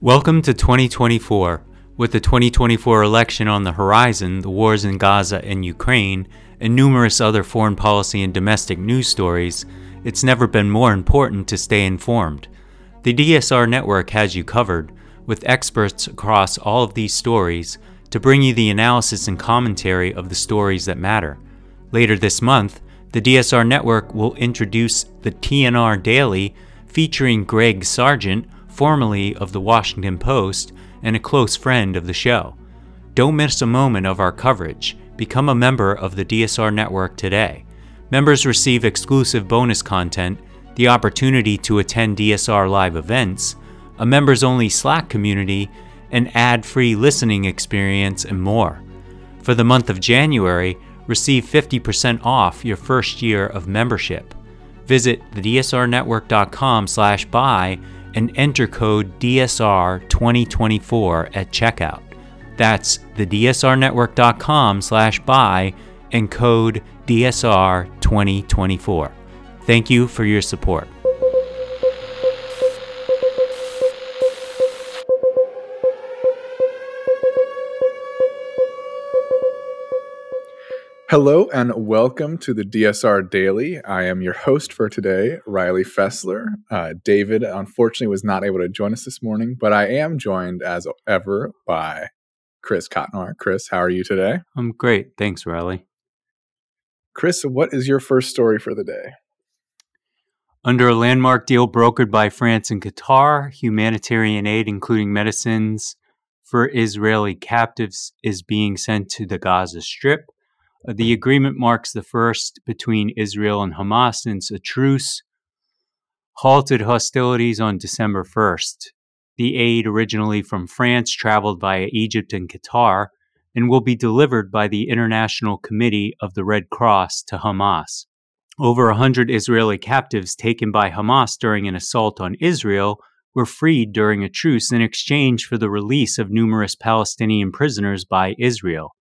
Welcome to 2024. With the 2024 election on the horizon, the wars in Gaza and Ukraine, and numerous other foreign policy and domestic news stories, it's never been more important to stay informed. The DSR network has you covered, with experts across all of these stories, to bring you the analysis and commentary of the stories that matter. Later this month, the DSR network will introduce the TNR Daily featuring Greg Sargent formerly of the Washington Post and a close friend of the show. Don't miss a moment of our coverage. Become a member of the DSR network today. Members receive exclusive bonus content, the opportunity to attend DSR live events, a members only Slack community, an ad free listening experience, and more. For the month of January, receive 50% off your first year of membership. Visit thedsrnetwork.com slash buy and enter code DSR2024 at checkout. That's thedsrnetwork.com slash buy and code DSR2024. Thank you for your support. Hello and welcome to the DSR Daily. I am your host for today, Riley Fessler. Uh, David, unfortunately, was not able to join us this morning, but I am joined as ever by Chris Cotnoir. Chris, how are you today? I'm great. Thanks, Riley. Chris, what is your first story for the day? Under a landmark deal brokered by France and Qatar, humanitarian aid, including medicines for Israeli captives, is being sent to the Gaza Strip the agreement marks the first between Israel and Hamas since a truce halted hostilities on December 1st. The aid, originally from France, traveled via Egypt and Qatar and will be delivered by the International Committee of the Red Cross to Hamas. Over 100 Israeli captives taken by Hamas during an assault on Israel were freed during a truce in exchange for the release of numerous Palestinian prisoners by Israel.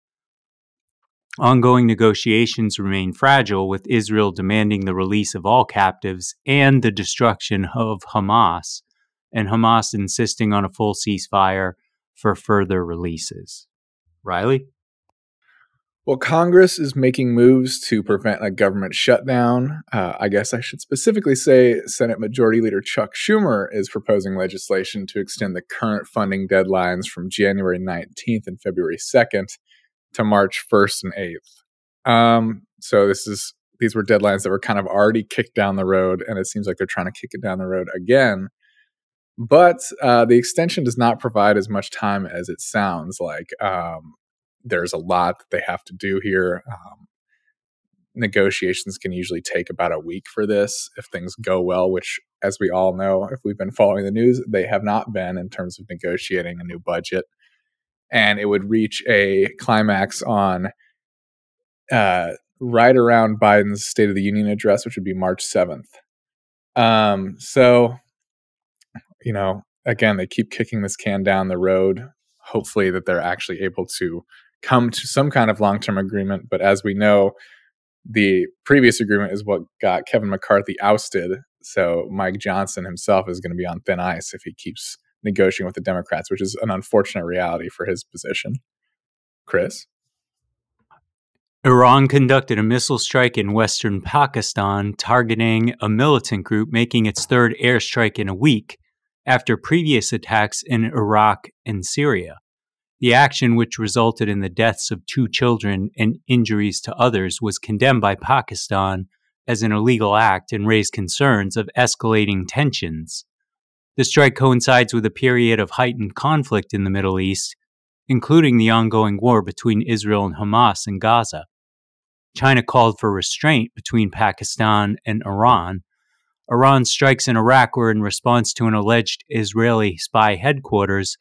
Ongoing negotiations remain fragile, with Israel demanding the release of all captives and the destruction of Hamas, and Hamas insisting on a full ceasefire for further releases. Riley? Well, Congress is making moves to prevent a government shutdown. Uh, I guess I should specifically say Senate Majority Leader Chuck Schumer is proposing legislation to extend the current funding deadlines from January 19th and February 2nd to March 1st and 8th. Um, so this is these were deadlines that were kind of already kicked down the road, and it seems like they're trying to kick it down the road again. But uh, the extension does not provide as much time as it sounds like. Um, there's a lot that they have to do here. Um, negotiations can usually take about a week for this if things go well, which, as we all know, if we've been following the news, they have not been in terms of negotiating a new budget and it would reach a climax on uh, right around Biden's State of the Union address, which would be March 7th. Um, so, you know, again, they keep kicking this can down the road. Hopefully, that they're actually able to come to some kind of long term agreement. But as we know, the previous agreement is what got Kevin McCarthy ousted. So Mike Johnson himself is going to be on thin ice if he keeps negotiating with the Democrats, which is an unfortunate reality for his position. Chris? Iran conducted a missile strike in western Pakistan, targeting a militant group, making its third airstrike in a week after previous attacks in Iraq and Syria. The action, which resulted in the deaths of two children and injuries to others, was condemned by Pakistan as an illegal act and raised concerns of escalating tensions. The strike coincides with a period of heightened conflict in the Middle East, including the ongoing war between Israel and Hamas in Gaza. China called for restraint between Pakistan and Iran. Iran's strikes in Iraq were in response to an alleged Israeli spy headquarters,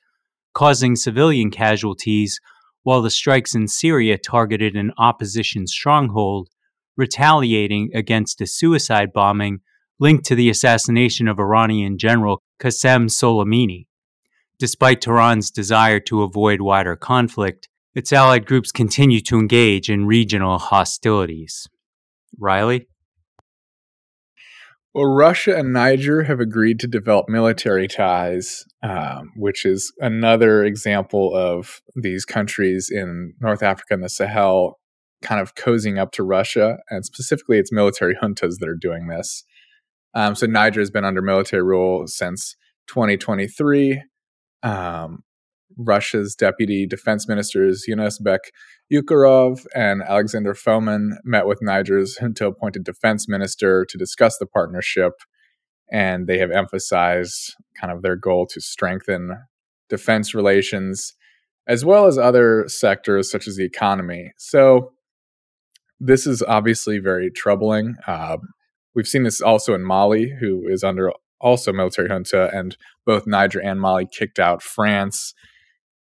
causing civilian casualties, while the strikes in Syria targeted an opposition stronghold, retaliating against a suicide bombing linked to the assassination of Iranian General Qasem Soleimani. Despite Tehran's desire to avoid wider conflict, its allied groups continue to engage in regional hostilities. Riley? Well, Russia and Niger have agreed to develop military ties, um, which is another example of these countries in North Africa and the Sahel kind of cozying up to Russia, and specifically its military juntas that are doing this. Um, so Niger has been under military rule since 2023. Um, Russia's deputy defense ministers Yunus Bek Yevkurov and Alexander Fomin met with Niger's junta appointed defense minister to discuss the partnership. And they have emphasized kind of their goal to strengthen defense relations as well as other sectors such as the economy. So, this is obviously very troubling. Uh, we've seen this also in Mali, who is under also military junta, and both Niger and Mali kicked out France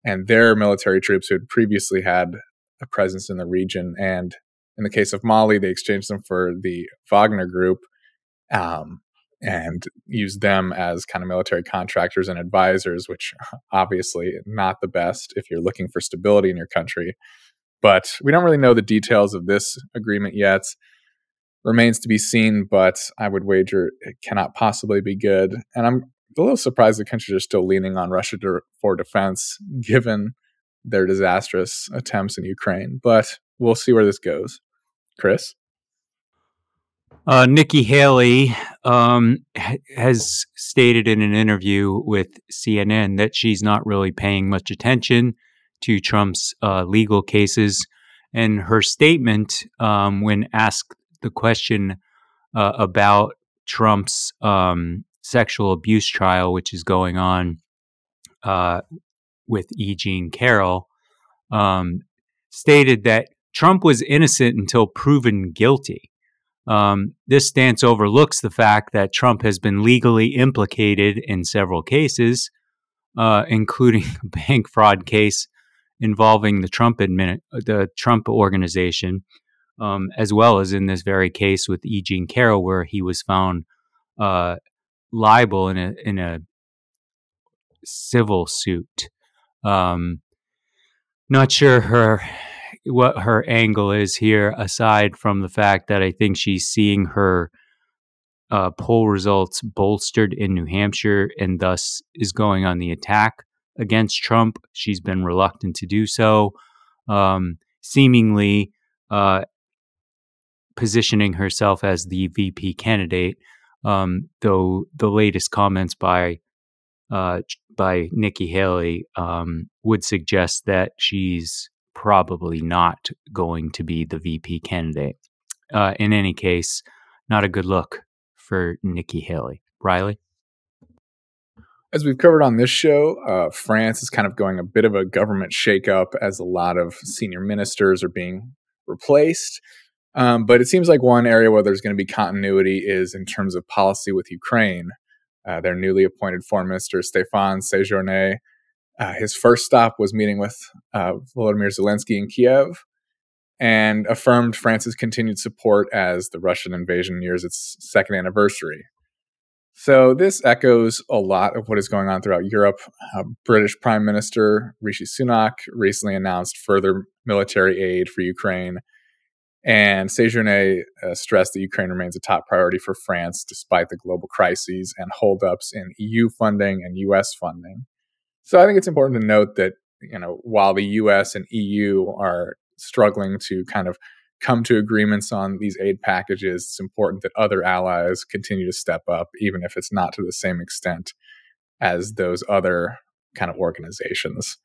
and their military troops who had previously had a presence in the region. And in the case of Mali, they exchanged them for the Wagner group um, and used them as kind of military contractors and advisors, which obviously not the best if you're looking for stability in your country. But we don't really know the details of this agreement yet. Remains to be seen, but I would wager it cannot possibly be good. And I'm a little surprised the countries are still leaning on Russia to, for defense, given their disastrous attempts in Ukraine. But we'll see where this goes. Chris? Uh, Nikki Haley um, ha- has stated in an interview with CNN that she's not really paying much attention to Trump's uh, legal cases. And her statement, um, when asked the question uh, about Trump's um, sexual abuse trial, which is going on uh, with E. Jean Carroll, um, stated that Trump was innocent until proven guilty. Um, this stance overlooks the fact that Trump has been legally implicated in several cases, uh, including a bank fraud case involving the Trump admin- the Trump organization, um, as well as in this very case with E. Jean Carroll, where he was found uh, liable in a in a civil suit. Um, not sure her what her angle is here, aside from the fact that I think she's seeing her uh, poll results bolstered in New Hampshire and thus is going on the attack against Trump. She's been reluctant to do so, um, seemingly uh, positioning herself as the VP candidate um, though the latest comments by uh, by Nikki Haley um, would suggest that she's probably not going to be the VP candidate. Uh, in any case, not a good look for Nikki Haley. Riley? As we've covered on this show, uh, France is kind of going a bit of a government shakeup as a lot of senior ministers are being replaced. Um, but it seems like one area where there's going to be continuity is in terms of policy with Ukraine. Uh, their newly appointed foreign minister, Stéphane Séjourné, uh, his first stop was meeting with uh, Volodymyr Zelensky in Kiev and affirmed France's continued support as the Russian invasion nears its second anniversary. So, this echoes a lot of what is going on throughout Europe. Uh, British Prime Minister Rishi Sunak recently announced further military aid for Ukraine and Séjourné uh, stressed that Ukraine remains a top priority for France despite the global crises and holdups in EU funding and US funding. So I think it's important to note that you know while the US and EU are struggling to kind of come to agreements on these aid packages, it's important that other allies continue to step up, even if it's not to the same extent as those other kind of organizations.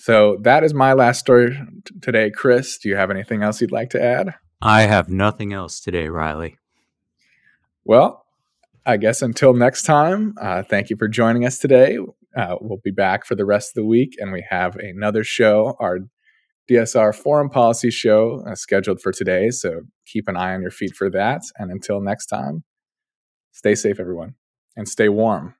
So that is my last story t- today. Chris, do you have anything else you'd like to add? I have nothing else today, Riley. Well, I guess until next time, uh, thank you for joining us today. Uh, we'll be back for the rest of the week, and we have another show, our DSR Foreign Policy show, uh, scheduled for today. So keep an eye on your feet for that. And until next time, stay safe, everyone, and stay warm.